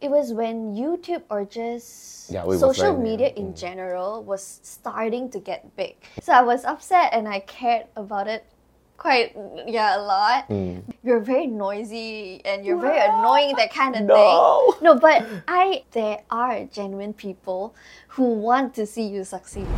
it was when YouTube or just Yeah, social media in general was starting to get big. So I was upset and I cared about it quite yeah a lot. Mm. You're very noisy and you're very annoying that kind of No. thing. No, but I there are genuine people who want to see you succeed.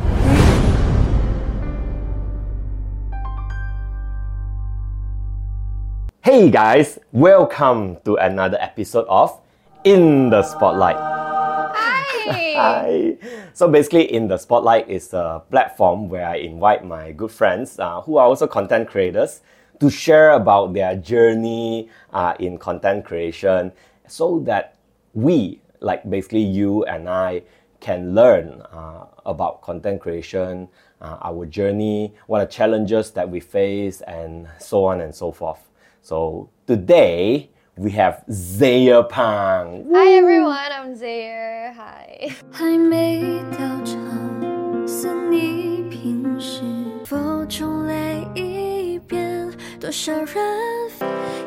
Hey guys, welcome to another episode of In the Spotlight. Hi. Hi. So basically, In the Spotlight is a platform where I invite my good friends uh, who are also content creators to share about their journey uh, in content creation so that we, like basically you and I, can learn uh, about content creation, uh, our journey, what are challenges that we face, and so on and so forth. So today we have Xair Pang. Hi everyone, I'm Zayer. Hi. 还没到场，思你平时否重来一遍？多少人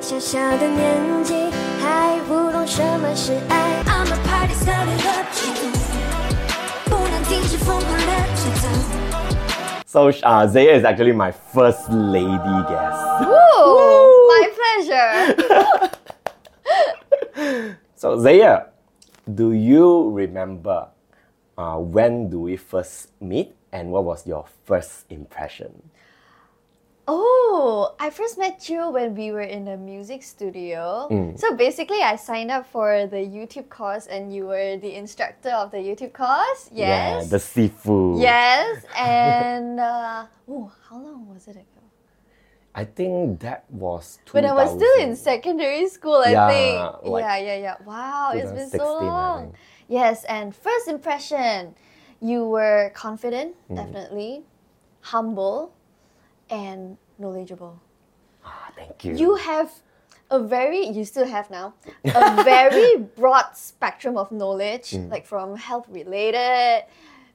小小的年纪还不懂什么是爱。I'm a party started uh, Xair is actually my first lady guest. Woo! Woo! My pleasure. So Xair, do you remember uh, when do we first meet and what was your first impression? Oh, I first met you when we were in a music studio. So basically, I signed up for the YouTube course, and you were the instructor of the YouTube course. Yeah, Yes. the Sifu. Yes, and uh, oh, how long was it ago? I think that was When I was still in secondary school, I Yeah, think. like yeah, yeah, yeah. Wow, it's been so long. Yes, and first impression, you were confident, Mm. definitely, humble, and knowledgeable. Ah, thank you. You have a very, you still have now, a very broad spectrum of knowledge, Mm. like from health related,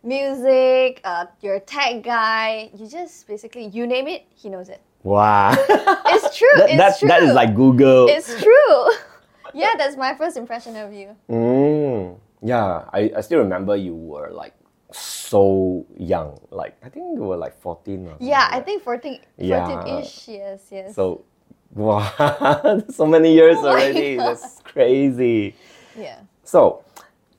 music, uh, you're a tech guy. You just basically, you name it, he knows it. Wow. It's true. that, it's that, true. that is like Google. It's true. yeah, that's my first impression of you. Mm, yeah, I, I still remember you were like so young. Like I think you were like 14 or something Yeah, I think 14, Yeah. 14-ish. Yes, yes. So, wow, so many years Oh already. That's crazy. yeah. So,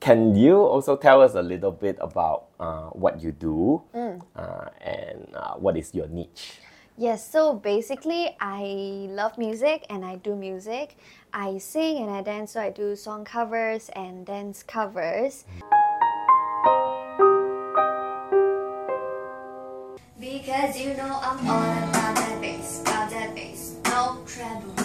can you also tell us a little bit about uh, what you do Mm. uh, and uh, what is your niche? Yes, so basically, I love music and I do music. I sing and I dance, so I do song covers and dance covers. Because you know I'm all about that bass, about that bass, no treble.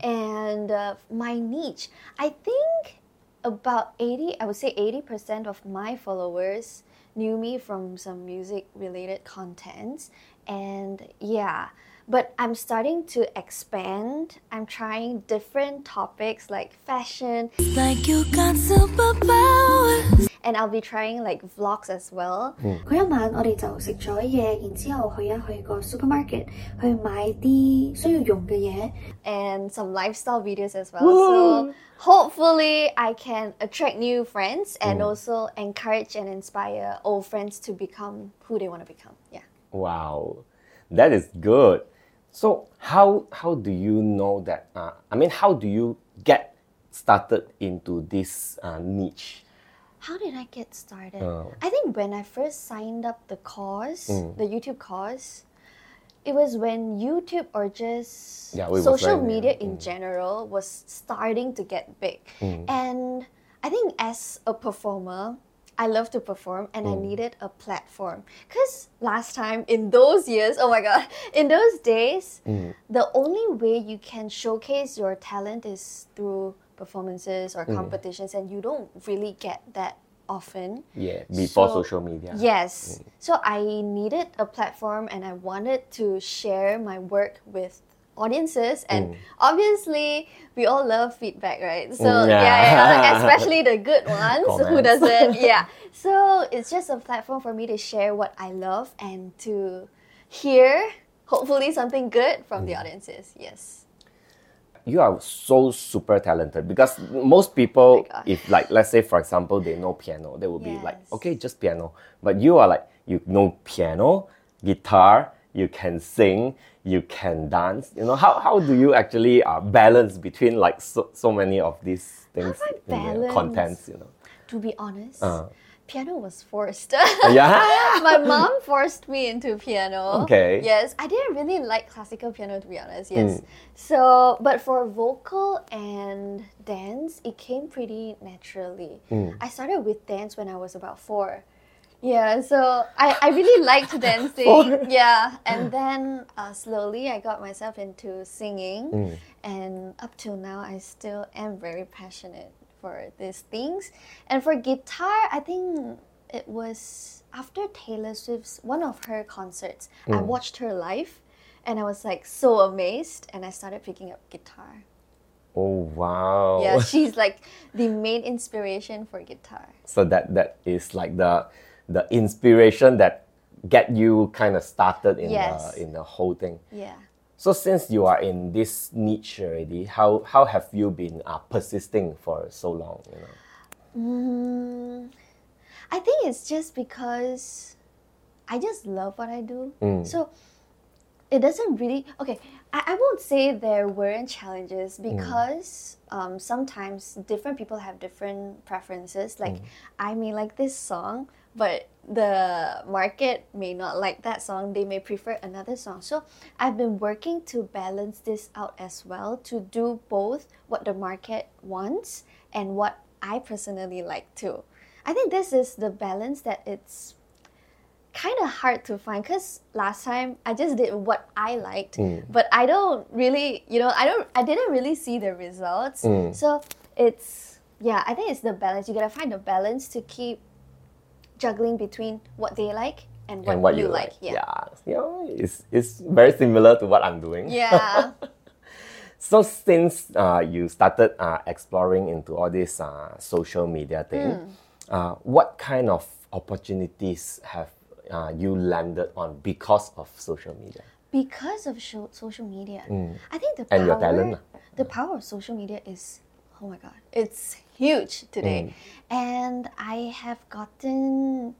And uh, my niche, I think about 80, I would say 80% of my followers knew me from some music related contents. And yeah, but I'm starting to expand. I'm trying different topics like fashion, Like you got superpowers。and I'll be trying like vlogs as well. 嗰一晚我哋就食咗嘢，然之后去一去个 supermarket 去买啲需要用嘅嘢。 and some lifestyle videos as well. So hopefully I can attract new friends and also encourage and inspire old friends to become who they want to become. Yeah. Wow, that is good. So, how how do you know that? Uh, I mean, how do you get started into this uh, niche? How did I get started? Oh. I think when I first signed up the course, the YouTube course, it was when YouTube or just Yeah, social media in general was starting to get big. And I think as a performer, I love to perform and I needed a platform. Because last time, in those years, oh my god, in those days, the only way you can showcase your talent is through performances or competitions, and you don't really get that often. Yeah, before So- social media. Yes. So I needed a platform and I wanted to share my work with audiences and obviously we all love feedback right so Mm, yeah, yeah. yeah, like, especially the good ones who doesn't yeah so it's just a platform for me to share what i love and to hear hopefully something good from Mm. the audiences yes you are so super talented because most people, God. if like let's say for example they know piano, they will be like, okay, just piano. But you are like you know piano, guitar, you can sing, you can dance. You know how, how do you actually uh, balance between like so, so many of these things in the balance? contents? You know. To be honest, Uh. Piano was forced. yeah. My mom forced me into piano. Okay. Yes, I didn't really like classical piano to be honest. Mm. Yes. So, but for vocal and dance, it came pretty naturally. Mm. I started with dance when I was about four. Yeah, so I, I really liked dancing. Four? Yeah, and then uh, slowly I got myself into singing, Mm. and up till now I still am very passionate for these things. And for guitar, I think it was after Taylor Swift's one of her concerts. I Mm. watched her live, and I was like so amazed, and I started picking up guitar. Oh wow. Yeah, she's like the main inspiration for guitar. so that that is like the the inspiration that get you kind of started in Yes. the in the whole thing. Yeah. So since you are in this niche already, how how have you been uh, persisting for so long? You know. Mm, I think it's just because I just love what I do. Mm. So it doesn't really okay. I, I won't say there weren't challenges because um, sometimes different people have different preferences. Like I may like this song, but the market may not like that song. They may prefer another song. So I've been working to balance this out as well to do both what the market wants and what I personally like too. I think this is the balance that it's kind of hard to find because last time I just did what I liked, mm. but I don't really, you know, I don't, I didn't really see the results. Mm. So it's, yeah, I think it's the balance. You gotta find the balance to keep juggling between what they like and what, and what you, you like. Yeah. Yeah. Know, it's it's very similar to what I'm doing. Yeah. So since uh, you started uh, exploring into all this uh, social media thing, uh, what kind of opportunities have uh, you landed on because of social media? because of social media. I think the Mm. And power, your talent the power of social media is, oh my god, it's huge today, Mm. and I have gotten,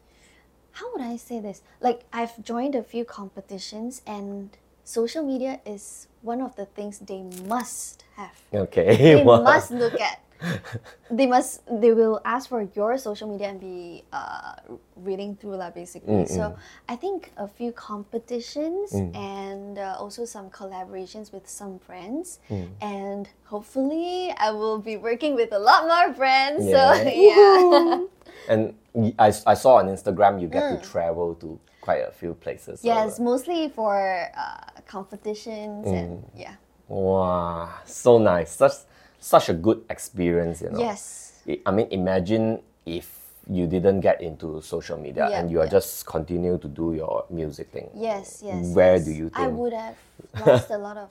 how would I say this? Like I've joined a few competitions, and social media is one of the things they must have. Okay. They wow. must look at. They must. They will ask for your social media and be uh, reading through lah, basically. So I think a few competitions and uh, also some collaborations with some brands, and hopefully I will be working with a lot more brands. So Yeah. yeah. And I saw on Instagram you get to travel to quite a few places. Mm. yes, mostly for uh, competitions and yeah. wow, so nice. Such such a good experience, you know. Yes. I mean, imagine if you didn't get into social media Yeah, and you are yeah. just continue to do your music thing. Yes, yes. Where yes. do you think I would have lost a lot of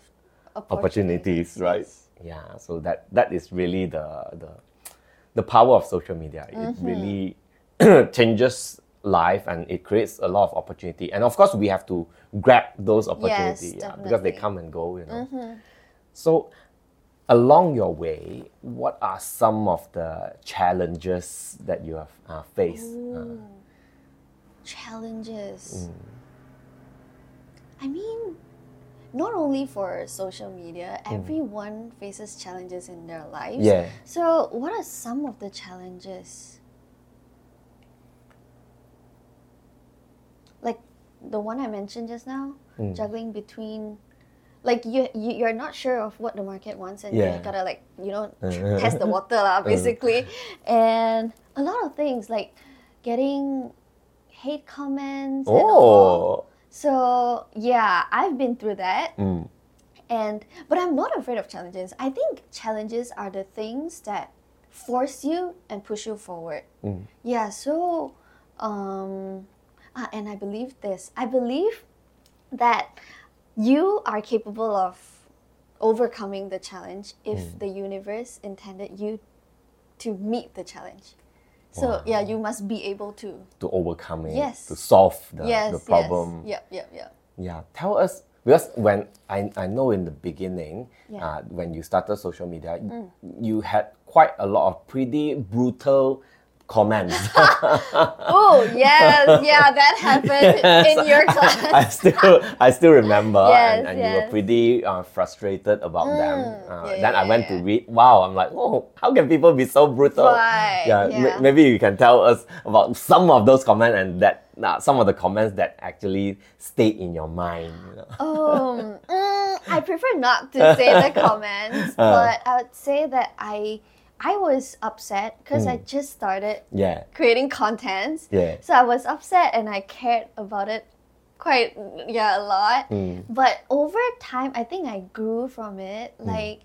Opportunities, right? Yes. Yeah. So that that is really the the the power of social media. It Mm-hmm. really changes life and it creates a lot of opportunity. And of course, we have to grab those opportunities yeah, because they come and go. You know. Mm-hmm. So along your way, what are some of the challenges that you have uh, faced? Uh, challenges. I mean, not only for social media, everyone faces challenges in their lives. Yeah. So, what are some of the challenges? Like the one I mentioned just now, juggling between like you, you you're not sure of what the market wants and Yeah. you gotta like you know test the water lah basically and a lot of things like getting hate comments and all. oh. so yeah i've been through that Mm. and but i'm not afraid of challenges i think challenges are the things that force you and push you forward Mm. yeah so um ah, and i believe this i believe that you are capable of overcoming the challenge if Mm. the universe intended you to meet the challenge so yeah you must be able to To overcome it, Yes. to solve the, yes the problem. yes yep yep yep Yeah, tell us because when I, I know in the beginning, Yeah. Mm. uh, when you started social media, you had quite a lot of pretty brutal comments. Oh yes, yeah, that happened in your class. I still I still remember, Yes, and, and you were. Mm. pretty uh, frustrated about them. Uh, yeah, then I yeah, went to read. Wow, I'm like, oh, how can people be so brutal? Right, Yeah, yeah. maybe you can tell us about some of those comments and that uh, some of the comments that actually stayed in your mind. You know? Um, mm, I prefer not to say the comments, Uh. but I would say that I I was upset because I just started Yeah, creating content. yeah. So I was upset and I cared about it quite yeah a lot. Mm. But over time I think I grew from it. Mm. Like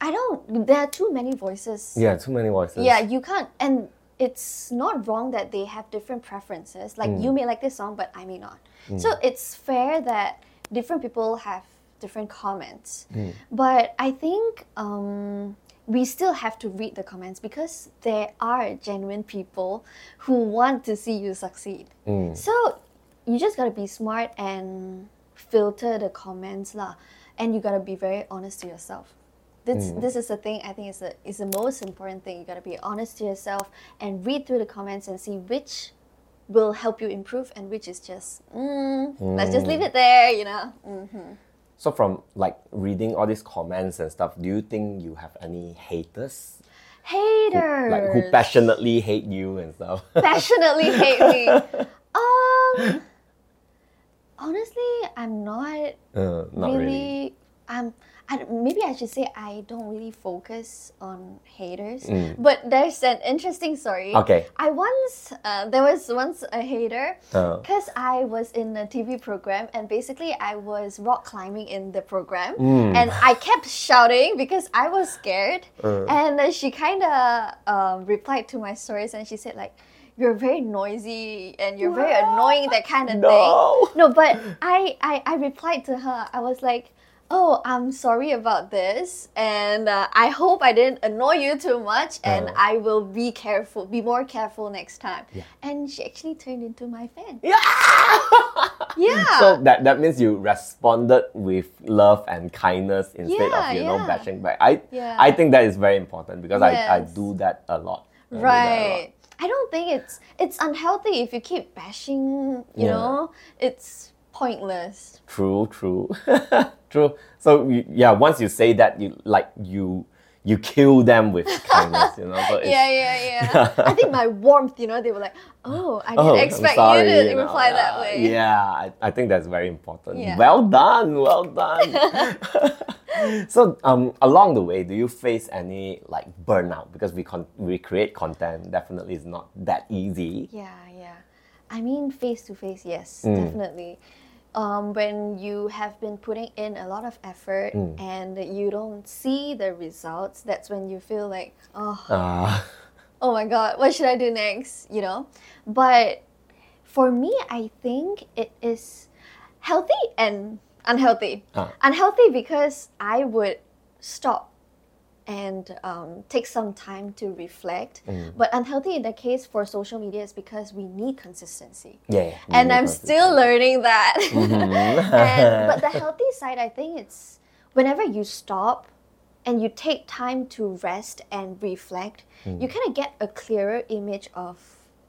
I don't there are too many voices. Yeah, too many voices. Yeah, you can't and it's not wrong that they have different preferences. Like Mm. you may like this song but I may not. So it's fair that different people have different comments. Mm. But I think um, we still have to read the comments because there are genuine people who want to see you succeed. Mm. So you just gotta be smart and filter the comments lah. And you gotta be very honest to yourself. This, this is the thing I think is the, is the most important thing. You gotta be honest to yourself and read through the comments and see which will help you improve and which is just, mm, let's just leave it there, you know? Mm. So from like reading all these comments and stuff, do you think you have any haters? Haters! Like who passionately hate you and stuff? passionately hate me. Um, honestly, I'm not Uh, not really. really. I'm. I, maybe I should say I don't really focus on haters. Mm. But there's an interesting story. Okay. I once uh, there was once a hater because I was in a TV program and basically I was rock climbing in the program Mm. and I kept shouting because I was scared. Uh. And then she kind of um, replied to my stories and she said like. You're very noisy and you're very annoying, that kind of No. thing. No, but I, I, I replied to her. I was like, "Oh, I'm sorry about this, and uh, I hope I didn't annoy you too much, and Uh. I will be careful, be more careful next time." And she actually turned into my fan. Yeah. Yeah. So that, that means you responded with love and kindness instead Yeah, of you know bashing back. I Yeah. I think that is very important because I, I do that a lot. I do right. I don't think it's it's unhealthy if you keep bashing. You Yeah. know, it's pointless. True, true, true. So you, yeah, once you say that, you like you you kill them with kindness. You know. It's, Yeah, yeah, yeah. I think my warmth, you know, they were like, "Oh, I didn't Oh, expect sorry, you to you know, reply that uh, way." Yeah, I, I think that's very important. Yeah. Well done, well done. so, um, along the way, do you face any like burnout because we con- we create content? Definitely, is not that easy. Yeah, yeah. I mean, face to face, yes, Mm. definitely. Um, when you have been putting in a lot of effort Mm. and you don't see the results, that's when you feel like, oh, Uh, oh my god, what should I do next? You know? But for me, I think it is healthy and unhealthy. Ah. Unhealthy because I would stop and um, take some time to reflect. Mm. But unhealthy in the case for social media is because we need consistency. yeah. And I'm still learning that. Mm-hmm. and, but the healthy side, I think it's whenever you stop and you take time to rest and reflect, Mm. you kind of get a clearer image of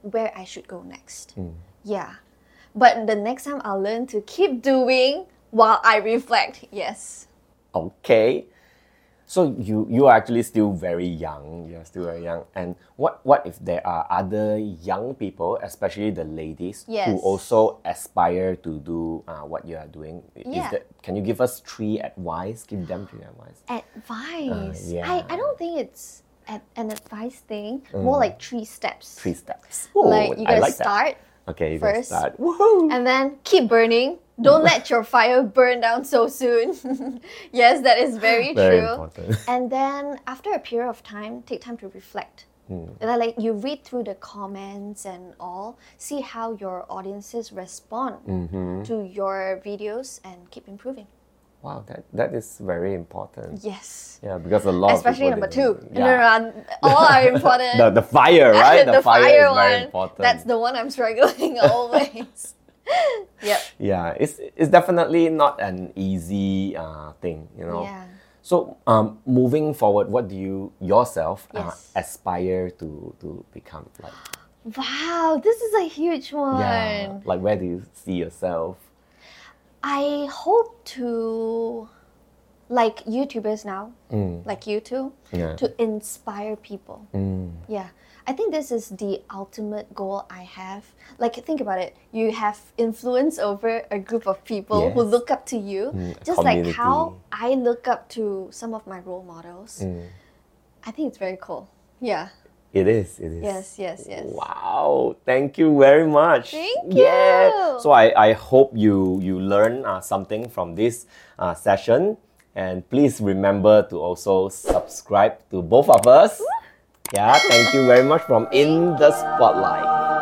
where I should go next. Mm. Yeah. But the next time I'll learn to keep doing while I reflect. Yes. Okay. So you you are actually still very young. You are still very young. And what what if there are other young people, especially the ladies, who also aspire to do uh, what you are doing? Is Yeah. that, can you give us three advice? Give them three advice. Advice. Uh, yeah. I, I don't think it's a, an advice thing, more like three steps. Mm. Three steps. Like you gotta like that. start Okay, you first. start. Woohoo! and then keep burning. Don't let your fire burn down so soon. yes, that is very, Very true. important. And then after a period of time, take time to reflect. And like you read through the comments and all, see how your audiences respond Mm-hmm. to your videos and keep improving. Wow, that, that is very important. Yes. Yeah, because a lot Especially number two. Yeah. No, no, no, all are important. The, the fire, right? the, fire, is very one. important. That's the one I'm struggling always. Yep. Yeah, it's it's definitely not an easy uh, thing, you know. Yeah. So, um, moving forward, what do you yourself uh, aspire to to become like? Wow, this is a huge one. Yeah, like where do you see yourself? I hope to, like YouTubers now, like you two, Mm. Yeah. to inspire people. Mm. Yeah. I think this is the ultimate goal I have. Like, think about it. You have influence over a group of people who look up to you, Mm, just like how. I look up to some of my role models. Mm. I think it's very cool. Yeah. It is. It is. Yes, yes, yes. Wow! Thank you very much. Thank Yeah. you. So I, I hope you you learn uh, something from this uh, session, and please remember to also subscribe to both of us. Yeah. Thank you very much from In the Spotlight.